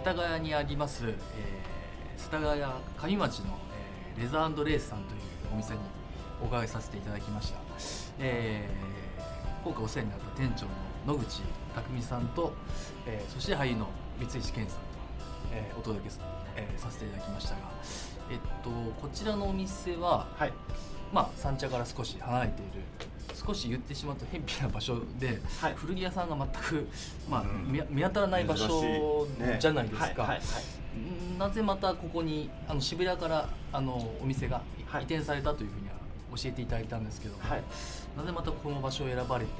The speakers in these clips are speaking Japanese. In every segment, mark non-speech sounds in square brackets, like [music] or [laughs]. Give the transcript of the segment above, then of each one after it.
世田谷にあります、えー、世田谷上町の、えー、レザーレースさんというお店にお伺いさせていただきました、えー、今回お世話になった店長の野口匠さんと、えー、そして俳優の三石健さんと、えー、お届け、えー、させていただきましたが、えっと、こちらのお店は、はい、まあ、三茶から少し離れている少し言ってしまうと偏僻な場所で、はい、古着屋さんが全く、まあ、うん、見当たらない場所じゃないですか。なぜまたここにあの渋谷からあのお店が移転されたというふうには教えていただいたんですけど、はい、なぜまたこの場所を選ばれて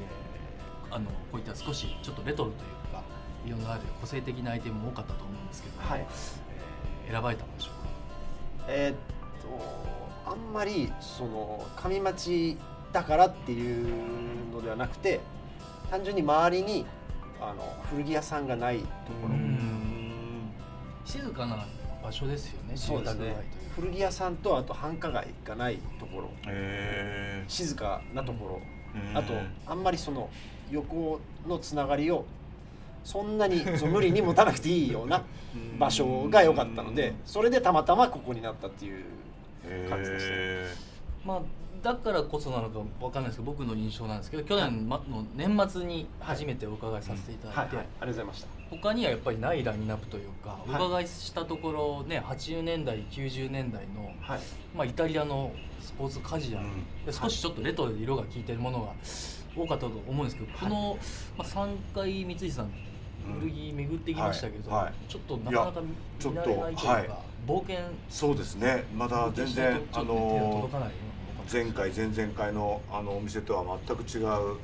あのこういった少しちょっとレトロというか色のある個性的なアイテムも多かったと思うんですけど、はい、えー、選ばれたんでしょうか？えー、っとあんまりその上町だからっていうのではなくて単純に周りにあの古着屋さんがないところ。静かな場所ですよねそうですね。古着屋さんとあと繁華街がないところ。静かなところ。あとあんまりその横のつながりをそんなに無理に持たなくていいような場所が良かったのでそれでたまたまここになったっていう感じでした。まあだからこそなのかわかんないですけど僕の印象なんですけど去年の年末に初めてお伺いさせていただいて、ありがとうございました。他にはやっぱりないラインナップというか、お伺いしたところね80年代90年代の、はい、まあ、イタリアのスポーツカジュアル、うん、少しちょっとレトロで色が効いてるものが多かったと思うんですけど、この、まあ、3回三井さん古着巡ってきましたけど、はいはい、ちょっとなかなか見られないというか、はい、冒険そうですね。まだ全然あの前回前々回のあのお店とは全く違う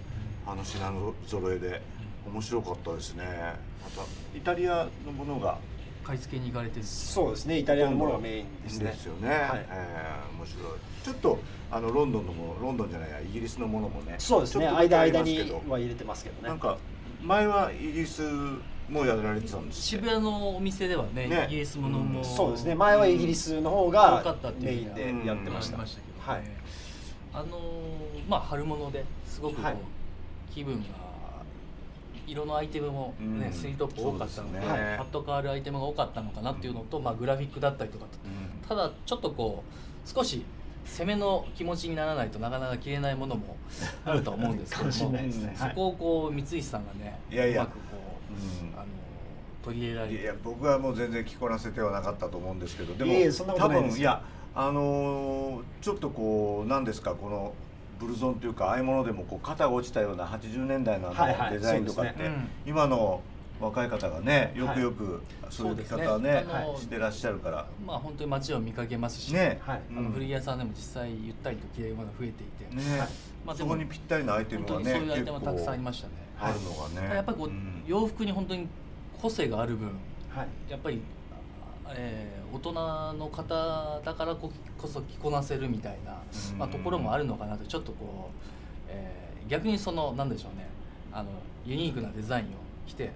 あの品揃えで面白かったですね。またイタリアのものが買い付けに行かれてるそうですね。イタリアのものがメインですね。ですよね、はい、えー、面白い。ちょっとあのロンドンのもロンドンじゃないやイギリスのものもねそうですね。間間には入れてますけどね。なんか前はイギリスもやられてたんです渋谷のお店ではね、ね、イギリスものも、うん、そうですね。前はイギリスの方がメインでやってました、うん、はい。あのまあ春物ですごくこう、はい、気分が色のアイテムもね、うん、スリートップ多かったので、ね、パッと変わるアイテムが多かったのかなっていうのと、まあ、グラフィックだったりとか、うん、ただちょっとこう少し攻めの気持ちにならないとなかなか着れないものも [laughs] あると思うんですけどもね、そこをこう三石さんがねいやいや。うまくこう、うん、あの取り入れられて。いや僕はもう全然着こなせてはなかったと思うんですけどでも多分いやあのちょっとこう何ですかこのブルゾンというかああいうものでもこう肩が落ちたような80年代のデザインとかって、今の若い方がねよくよくそういう着方はね,、してらっしゃるから。まあ本当に街を見かけますし、ね。あの古着屋さんでも実際ゆったりと着れるものが増えていて、ね。まあ、そこにぴったりなアイテムがねそういうアイテムがたくさんありましたね。あるのがね。やっぱりこう、洋服に本当に個性がある分、やっぱりえー、大人の方だからこそ着こなせるみたいな、まあ、ところもあるのかなとちょっとこう、えー、逆にそのなんでしょうね。あのユニークなデザインを着て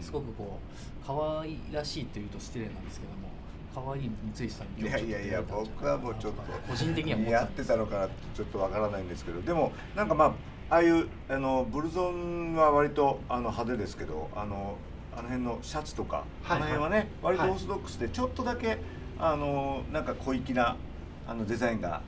すごくこう可愛らしいというと失礼なんですけども可愛い三井さんいやいやいや僕はもうちょっと個人的にはやってたのかなちょっとわからないんですけどでもなんかまあああいうあのブルゾンは割とあの派手ですけどあのあの辺のシャツとか、はい、あの辺はね割とオーソドックスでちょっとだけ、あのなんか小粋なあのデザインが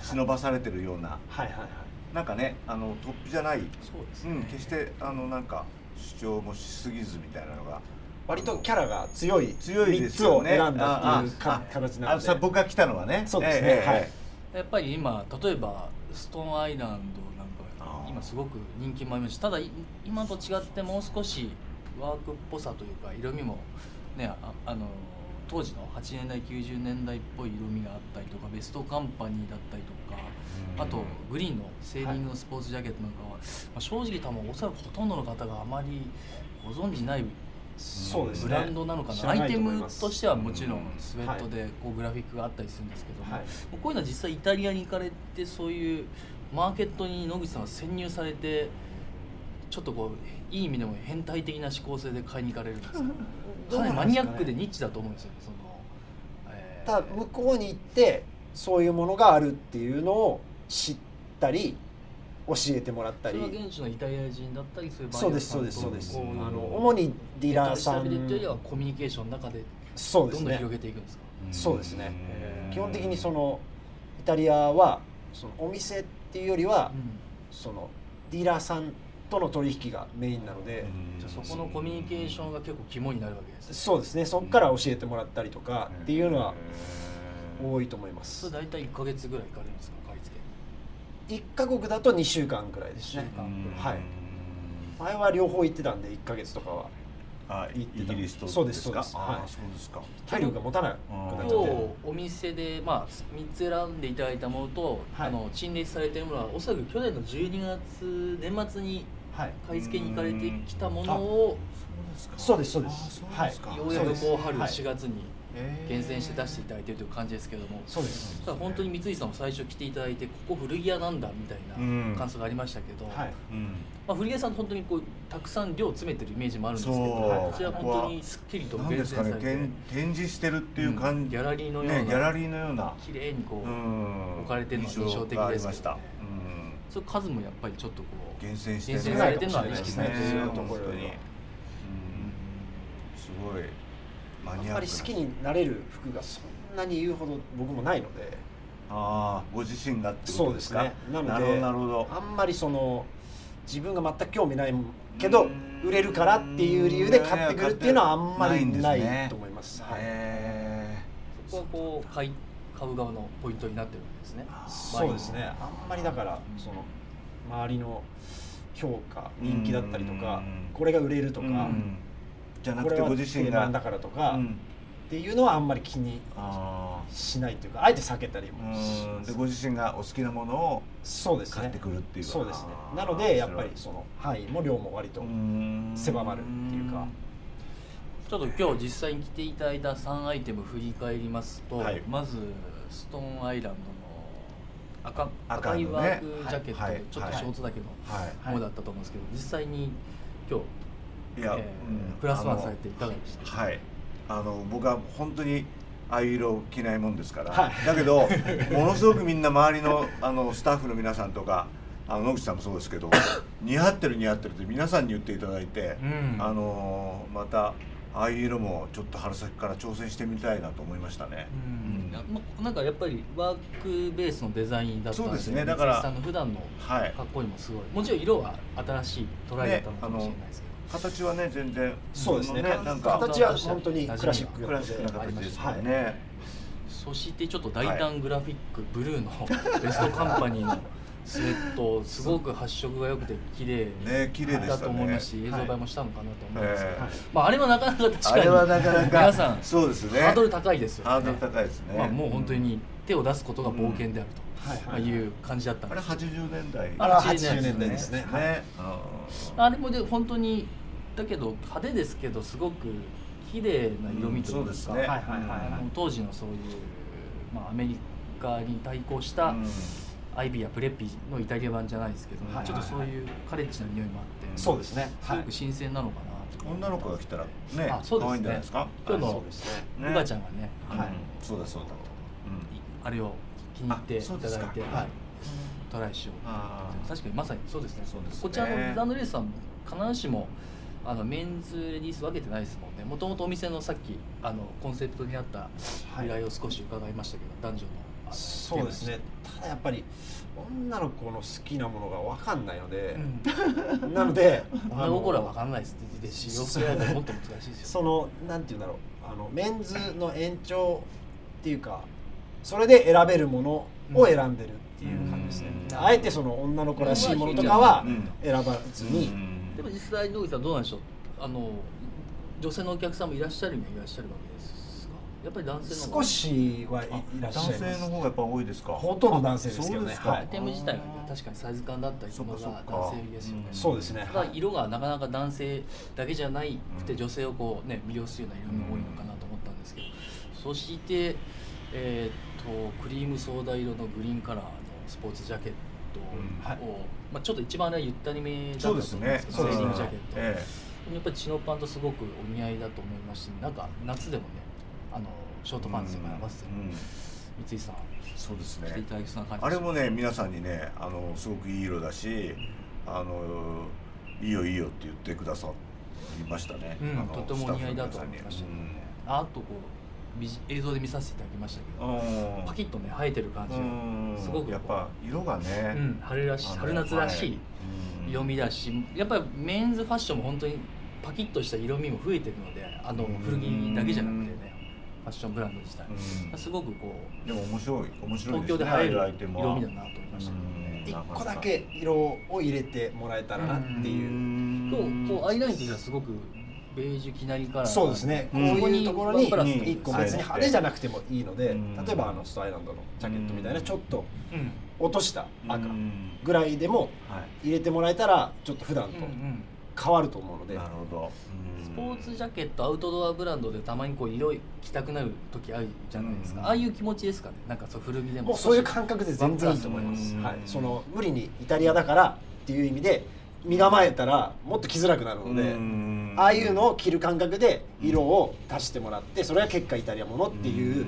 忍ばされてるような、はいはいはい、なんかねあの突飛じゃない。そうです、ね、うん、決してあのなんか主張もしすぎずみたいなのが。割とキャラが強い強いですよね。選んだっていう形なので。僕が来たのはね。そうですね、えー、はい、やっぱり今例えばストーンアイランドなんか今すごく人気もありますしただ今と違ってもう少しワークっぽさというか色味もねああの当時の80年代90年代っぽい色味があったりとかベストカンパニーだったりとかあとグリーンのセーリングのスポーツジャケットなんかは、まあ、正直多分おそらくほとんどの方があまりご存じないそうです、ね、ブランドなのかな。アイテムとしてはもちろんスウェットでこうグラフィックがあったりするんですけども、はい、こういうのは実際イタリアに行かれてそういうマーケットに野口さんが潜入されてちょっとこういい意味でも変態的な思考性で買いに行かれるんですか？[laughs] かなりマニアックでニッチだと思うんですよその、えー、ただ向こうに行ってそういうものがあるっていうのを知ったり教えてもらったり。現地のイタリア人だったりそうですそうですそうです。あの主にディーラーさん。というはコミュニケーションの中でどんどん広げていくんですか？そうですね。基本的にそのイタリアはそのお店っていうよりは、うん、そのディーラーさんとの取引がメインなので、じゃそこのコミュニケーションが結構肝になるわけです、ね、そうですね。そこから教えてもらったりとかっていうのは多いと思います。大体1か月ぐらいかかるんですか？買い付け。1か国だと2週間ぐらいですね。はい。前は両方行ってたんで1か月とかはあイギリスとそうですそうです。はい。そうですか。体力が持たなくなっちゃって。お店でまあ3つ選んでいただいたものと、はい、あの陳列されているものはおそらく去年の12月年末に買い付けに行かれてきたものを、そうですそうですはい。ようやくこう春4月に厳選して出していただいているという感じですけれども。そうです。ただ本当に三井さんも最初来ていただいてここ古着屋なんだみたいな感想がありましたけど、はい。まあ、古着屋さん本当にこうたくさん量詰めてるイメージもあるんですけどこちら本当にすっきりと厳選されて、ね、展示してるっていう感じ、ギャラリーのような、ね、ギャラリーのような。綺麗にこう置かれてるのが印象的ですけど、ね、それ数もやっぱりちょっとこう厳選して、厳選されてるのは意識されてるところに、すごいマニアックあんまり好きになれる服がそんなに言うほど僕もないので。ああご自身がってことですか？そうですね。なのでなるほどあんまりその自分が全く興味ないけど売れるからっていう理由で買ってくるっていうのはあんまりないと思います。はい、そこはこう買い買う側のポイントになってるわけですね。そうですね。あんまりだからその周りの評価人気だったりとかこれが売れるとかじゃなくてご自身が。だからとか、っていうのはあんまり気にしないというかあえて避けたりもでご自身がお好きなものをそうです、買ってくるっていうそうですね。なのでやっぱりその範囲も量も割と狭まるっていうかちょっと今日実際に着ていただいた3アイテム振り返りますと、はい、まずストーンアイランドの赤赤いワークジャケット、はい、ちょっとショートだけのものだったと思うんですけど、実際に今日いや、えー、プラスワンされていかがでした？はい。あの僕は本当にああいう色着ないもんですから、はい、だけどものすごくみんな周りのあのスタッフの皆さんとかあの野口さんもそうですけど [laughs] 似合ってる似合ってるって皆さんに言っていただいて、うん、あのまたああいう色もちょっと春先から挑戦してみたいなと思いましたね。うん、なんかやっぱりワークベースのデザインだったんでそうですね。だからさんの普段のかっこいいもすごい。もちろん色は新しいトライだったのかもしれないですけど。形はね全然そうですね。なんか形は本当にクラシッククラシックな形ですね、そしてちょっと大胆グラフィック、ブルーのベストカンパニーのスットすごく発色が良くて綺麗ね綺麗だと思いますし、映像映えもしたのかなと思いますけど、まああれはなかなか確かにあれはなかなか皆さんそうですね。ハードル高いですよハードル高いですね。まあもう本当に手を出すことが冒険であるという感じだったんです。あれ80年代。あれ80年代ですね。ね。あれもで本当にだけど派手ですけどすごく綺麗な色味というか、ね。当時のそういう、まあ、アメリカに対抗した、アイビーやプレッピーのイタリア版じゃないですけど、ちょっとそういうカレッジな匂いもあって。そうですね。すごく新鮮なのかな女の子が来たらねあそうですね。今日のうがちゃんがね、はい、そうだそうだ、うん、あれを気に入っていただいて、はい、トライしよう。確かにまさにそうですね。こちらのリザンドレースさんも必ずしもあのメンズレディース分けてないですもんね。もともとお店のさっきあのコンセプトにあった依頼を少し伺いましたけど、男女のそうですね。ただやっぱり女の子の好きなものが分かんないので、うん、なので [laughs] 女心は分かんないですし洋服選びもっと難しいですよ、そのなんて言うんだろう。あのメンズの延長っていうかそれで選べるものを選んでるっていう感じですね、うん、あえてその女の子らしいものとかは選ばずに、うん。でも実際野口さんどうなんでしょう？あの女性のお客さんもいらっしゃるにはいらっしゃるわけやっぱり男性の少しはいらっしゃいます。男性の方がやっぱ多いですか？ほとんど男性ですけどねアイテム自体が確かにサイズ感だったりとかが男性ですよね、そうですね。ただ色がなかなか男性だけじゃないくて女性をこうね魅了するような色味が多いのかなと思ったんですけど、そしてえっ、とクリームソーダ色のグリーンカラーのスポーツジャケットトを、まあ、ちょっと一番あれゆったりめだったと思うんですけど、ね、デニムジャケット、ええ、やっぱりチノパンとすごくお似合いだと思いますしなんか夏でもねあのショートパンツとか合わせても、三井さんそうですね。いただきそうな感じあれもね皆さんにねあのすごくいい色だしあのいいよいいよって言ってくださいましたね、うん、とても似合いだと思いましたね、うん、あとこう映像で見させていただきましたけどパキッとね生えてる感じすごくやっぱ色がね、うん、春らし春夏らしい色味だし、やっぱりメンズファッションも本当にパキッとした色味も増えてるのであの古着だけじゃなくて。ねファッションブランド自体、うん、すごくこうでも面白い。面白い、ね、東京で映える色味だなと思いました。ね一個だけ色を入れてもらえたらなっていう。とこうアイラインとしてはすごくベージュきなりからそうですね、こういうところに一個別に派手じゃなくてもいいので、例えばあのストアイランドのジャケットみたいなちょっと落とした赤ぐらいでも入れてもらえたらちょっと普段と変わると思うので、なるほど。スポーツジャケットアウトドアブランドでたまにこう色着たくなる時あるじゃないですか、うん、ああいう気持ちですかね。なんかそう古着でも。もうそういう感覚で全然いいと思います、はい、その無理にイタリアだからっていう意味で身構えたらもっと着づらくなるのでああいうのを着る感覚で色を足してもらってそれは結果イタリアものっていう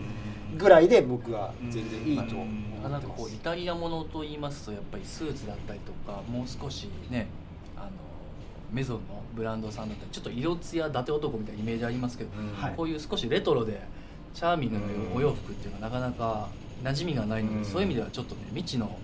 ぐらいで僕は全然いいと思うなんかこうイタリアものと言いますとやっぱりスーツだったりとかもう少しねメゾンのブランドさんだったりちょっと色艶伊達男みたいなイメージありますけど、うん、こういう少しレトロでチャーミングなお洋服っていうのはなかなか馴染みがないので、うん、そういう意味ではちょっとね未知の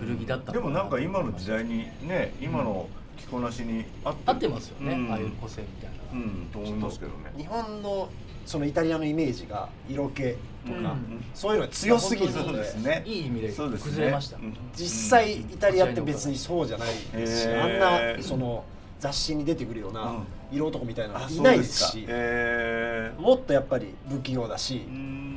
古着だったでもなんか今の時代にね今の着こなしに合って合ってますよね、ああいう個性みたいな、うん、と思いますけどね。日本のそのイタリアのイメージが色気とか、そういうのが強すぎるので、ね、いい意味で崩れました、ね、実際イタリアって別にそうじゃないですし、あんなその。雑誌に出てくるような色男みたいなのいないですし、えー、もっとやっぱり不器用だし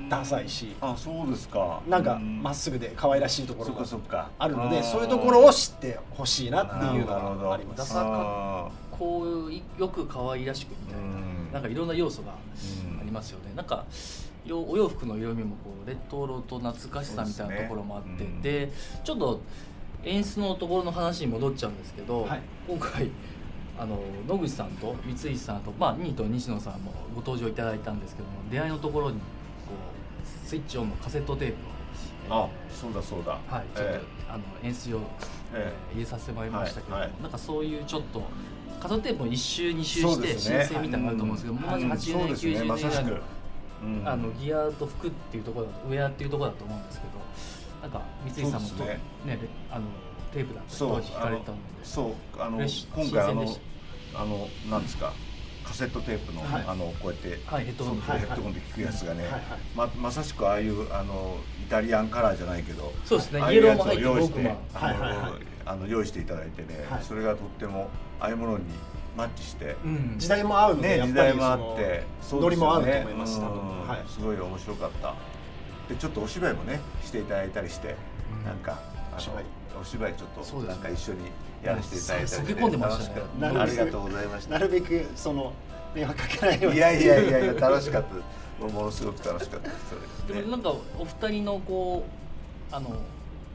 ダサいし。あそうですか。なんかまっすぐで可愛らしいところがあるのでそういうところを知ってほしいなっていうのがあります。ダサかこうよく可愛らしくみたいななんかいろんな要素がありますよね。なんかお洋服の色味もこうレトロと懐かしさみたいなところもあってで、ちょっと演出のところの話に戻っちゃうんですけど、はい、今回あの野口さんと三井さんと、まあ、ニート西野さんもご登場いただいたんですけども出会いのところにこうスイッチオンのカセットテープを、あそうだそうだ。はいちょっと、えー、あの演出を、えー、入れさせてもらいましたけど、はいはい、なんかそういうちょっとカセットテープを1周2周して申請みたいなのがあると思うんですけど、まず80年、90年代の,、うん、あのギアと服っていうところだとウェアっていうところだと思うんですけどなんか三井さんもと、ね。ねあのテープだった当時聞かれたので。そうあの今回あのあのなんですかカセットテープの、はい、あのこうやって、はい、ヘッドホンヘッドホンで聞くやつがね、はいはい、ままさしくああいうあのイタリアンカラーじゃないけどそうですね。イエローも入って用意して、はいはいはい、あの用意していただいてね、はい、それがとってもああいうものにマッチして、うん、時代も合うね、時代もあってノリも合うと思いました、はい、すごい面白かった。でちょっとお芝居もねしていただいたりして、うん、なんかお芝居。お芝居ちょっとなんか一緒にやらせていただいたり、ね、込んでましたね。ありがとうございました。なるべくその迷惑かけないように。いやいやいやいや楽しかった。ものすごく楽しかったです、ね、[laughs] でもなんかお二人のこうあの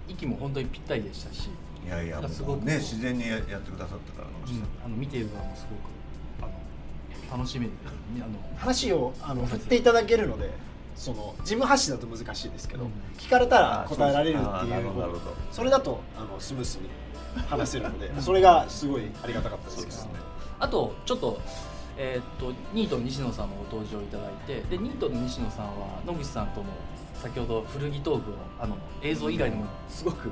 息も本当にぴったりでしたし。いやいやすごくね自然にやってくださったから、うん、あの見ている側もすごくあの楽しみあの話をあの振っていただけるのでその事務発信だと難しいですけど、うん、聞かれたら答えられるっていうそれだとあのスムースに [laughs] 話せるのでそれがすごいありがたかったです。ですね。あとちょっとえー、っとニートの西野さんもご登場いただいてでニートの西野さんは野口さんとも先ほど古着トークをあの映像以外にもすごく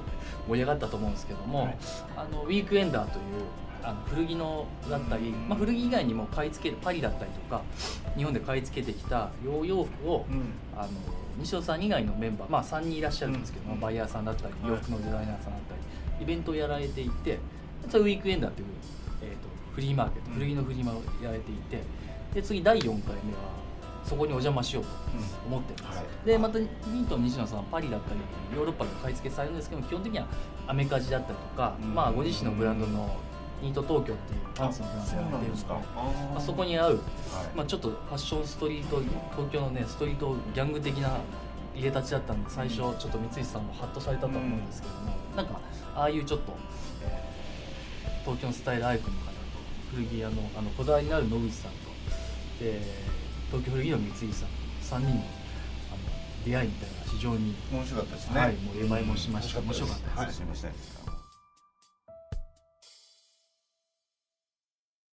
盛り上がったと思うんですけども、はい、あのウィークエンダーというあの古着のだったり、まあ、古着以外にも買い付けパリだったりとか日本で買い付けてきた洋洋服を、うん、あの西尾さん以外のメンバー、まあ、3人いらっしゃるんですけども、うん、バイヤーさんだったり洋服のデザイナーさんだったりイベントをやられていてそれウィークエンダーという、えーと、フリーマーケット古着のフリーマーをやられていてで次第4回目はそこにお邪魔しようと思ってます、うんはい、でまたミントの西野さんはパリだったりヨーロッパで買い付けされるんですけど基本的にはアメカジだったりとか、うん、まあ、ご自身のブランドのニート東京っていうパンツのブランドが出るんですか。まあ、そこに合う、はい、まあ、ちょっとファッションストリート東京のねストリートギャング的な入れ立ちだったんで最初ちょっと三石さんもハッとされたと思うんですけども、うん、なんかああいうちょっと、えー、東京のスタイルアイコンの方と古着屋のあのこだわりのある野口さんとで東京古着の三井さん3人のあの出会いみたいな非常に面白かったですね、はい、もう出前もしました。面白かったです、はい、